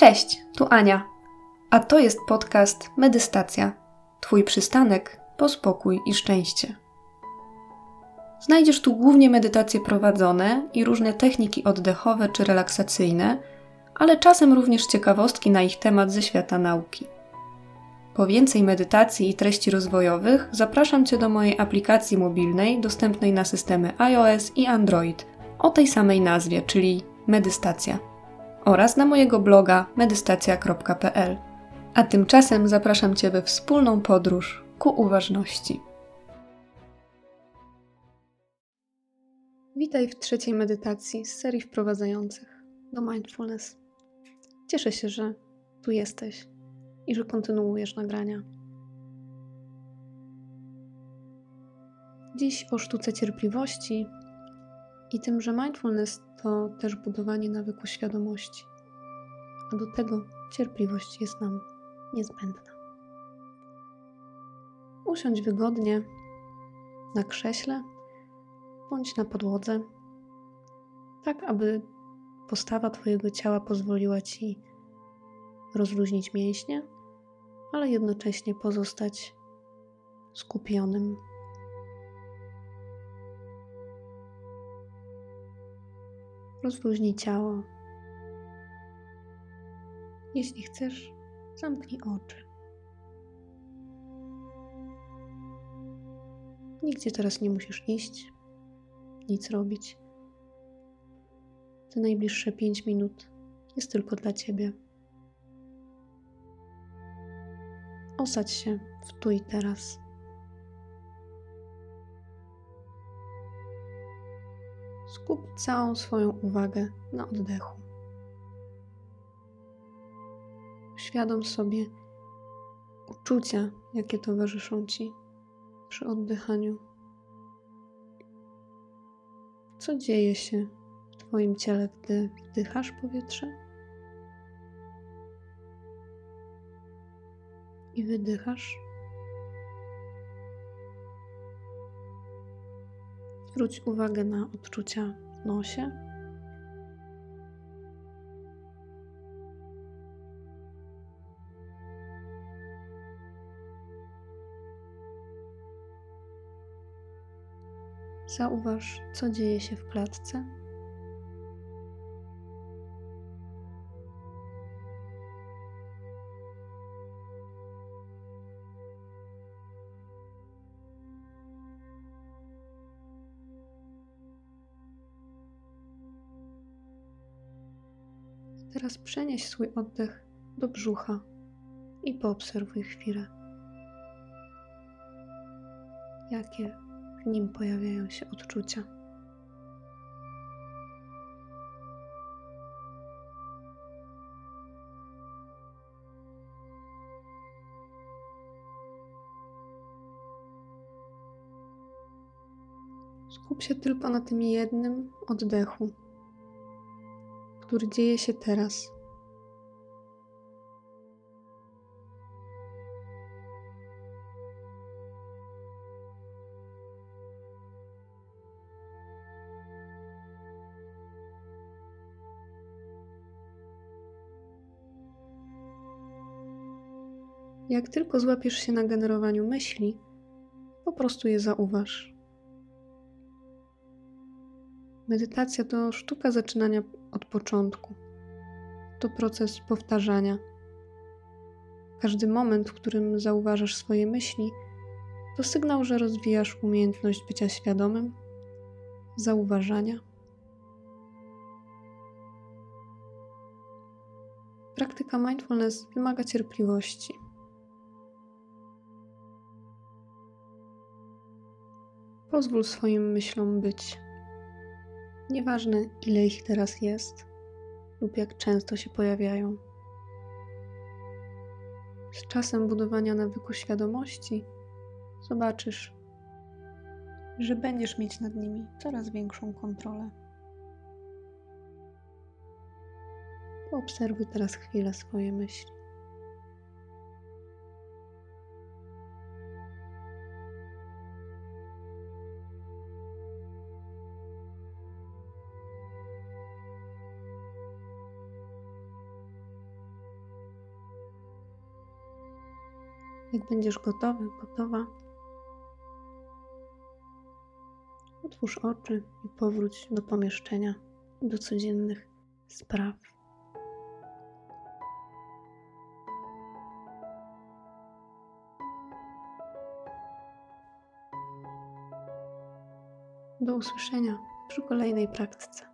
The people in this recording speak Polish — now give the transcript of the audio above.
Cześć, tu Ania. A to jest podcast Medystacja. Twój przystanek po spokój i szczęście. Znajdziesz tu głównie medytacje prowadzone i różne techniki oddechowe czy relaksacyjne, ale czasem również ciekawostki na ich temat ze świata nauki. Po więcej medytacji i treści rozwojowych zapraszam Cię do mojej aplikacji mobilnej dostępnej na systemy iOS i Android o tej samej nazwie, czyli Medystacja, oraz na mojego bloga medystacja.pl. A tymczasem zapraszam Cię we wspólną podróż ku uważności. Witaj w trzeciej medytacji z serii wprowadzających do mindfulness. Cieszę się, że tu jesteś i że kontynuujesz nagrania. Dziś o sztuce cierpliwości i tym, że mindfulness to też budowanie nawyku świadomości, a do tego cierpliwość jest nam niezbędna. Usiądź wygodnie na krześle bądź na podłodze, tak aby postawa Twojego ciała pozwoliła Ci rozluźnić mięśnie, ale jednocześnie pozostać skupionym. Rozluźnij ciało. Jeśli chcesz, zamknij oczy. Nigdzie teraz nie musisz iść, nic robić. Te najbliższe pięć minut jest tylko dla ciebie. Osadź się w tu i teraz. Skup całą swoją uwagę na oddechu. Świadom sobie uczucia, jakie towarzyszą ci przy oddychaniu. Co dzieje się w Twoim ciele, gdy wdychasz powietrze i wydychasz? Zwróć uwagę na odczucia w nosie. Zauważ, co dzieje się w klatce. Teraz przenieś swój oddech do brzucha i poobserwuj chwilę. Jakie w nim pojawiają się odczucia? Skup się tylko na tym jednym oddechu który dzieje się teraz. Jak tylko złapiesz się na generowaniu myśli, po prostu je zauważ. Medytacja to sztuka zaczynania od początku. To proces powtarzania. Każdy moment, w którym zauważasz swoje myśli, to sygnał, że rozwijasz umiejętność bycia świadomym, zauważania. Praktyka mindfulness wymaga cierpliwości. Pozwól swoim myślom być. Nieważne, ile ich teraz jest lub jak często się pojawiają. Z czasem budowania nawyku świadomości zobaczysz, że będziesz mieć nad nimi coraz większą kontrolę. Poobserwuj teraz chwilę swoje myśli. Jak będziesz gotowy, gotowa, otwórz oczy i powróć do pomieszczenia, do codziennych spraw. Do usłyszenia przy kolejnej praktyce.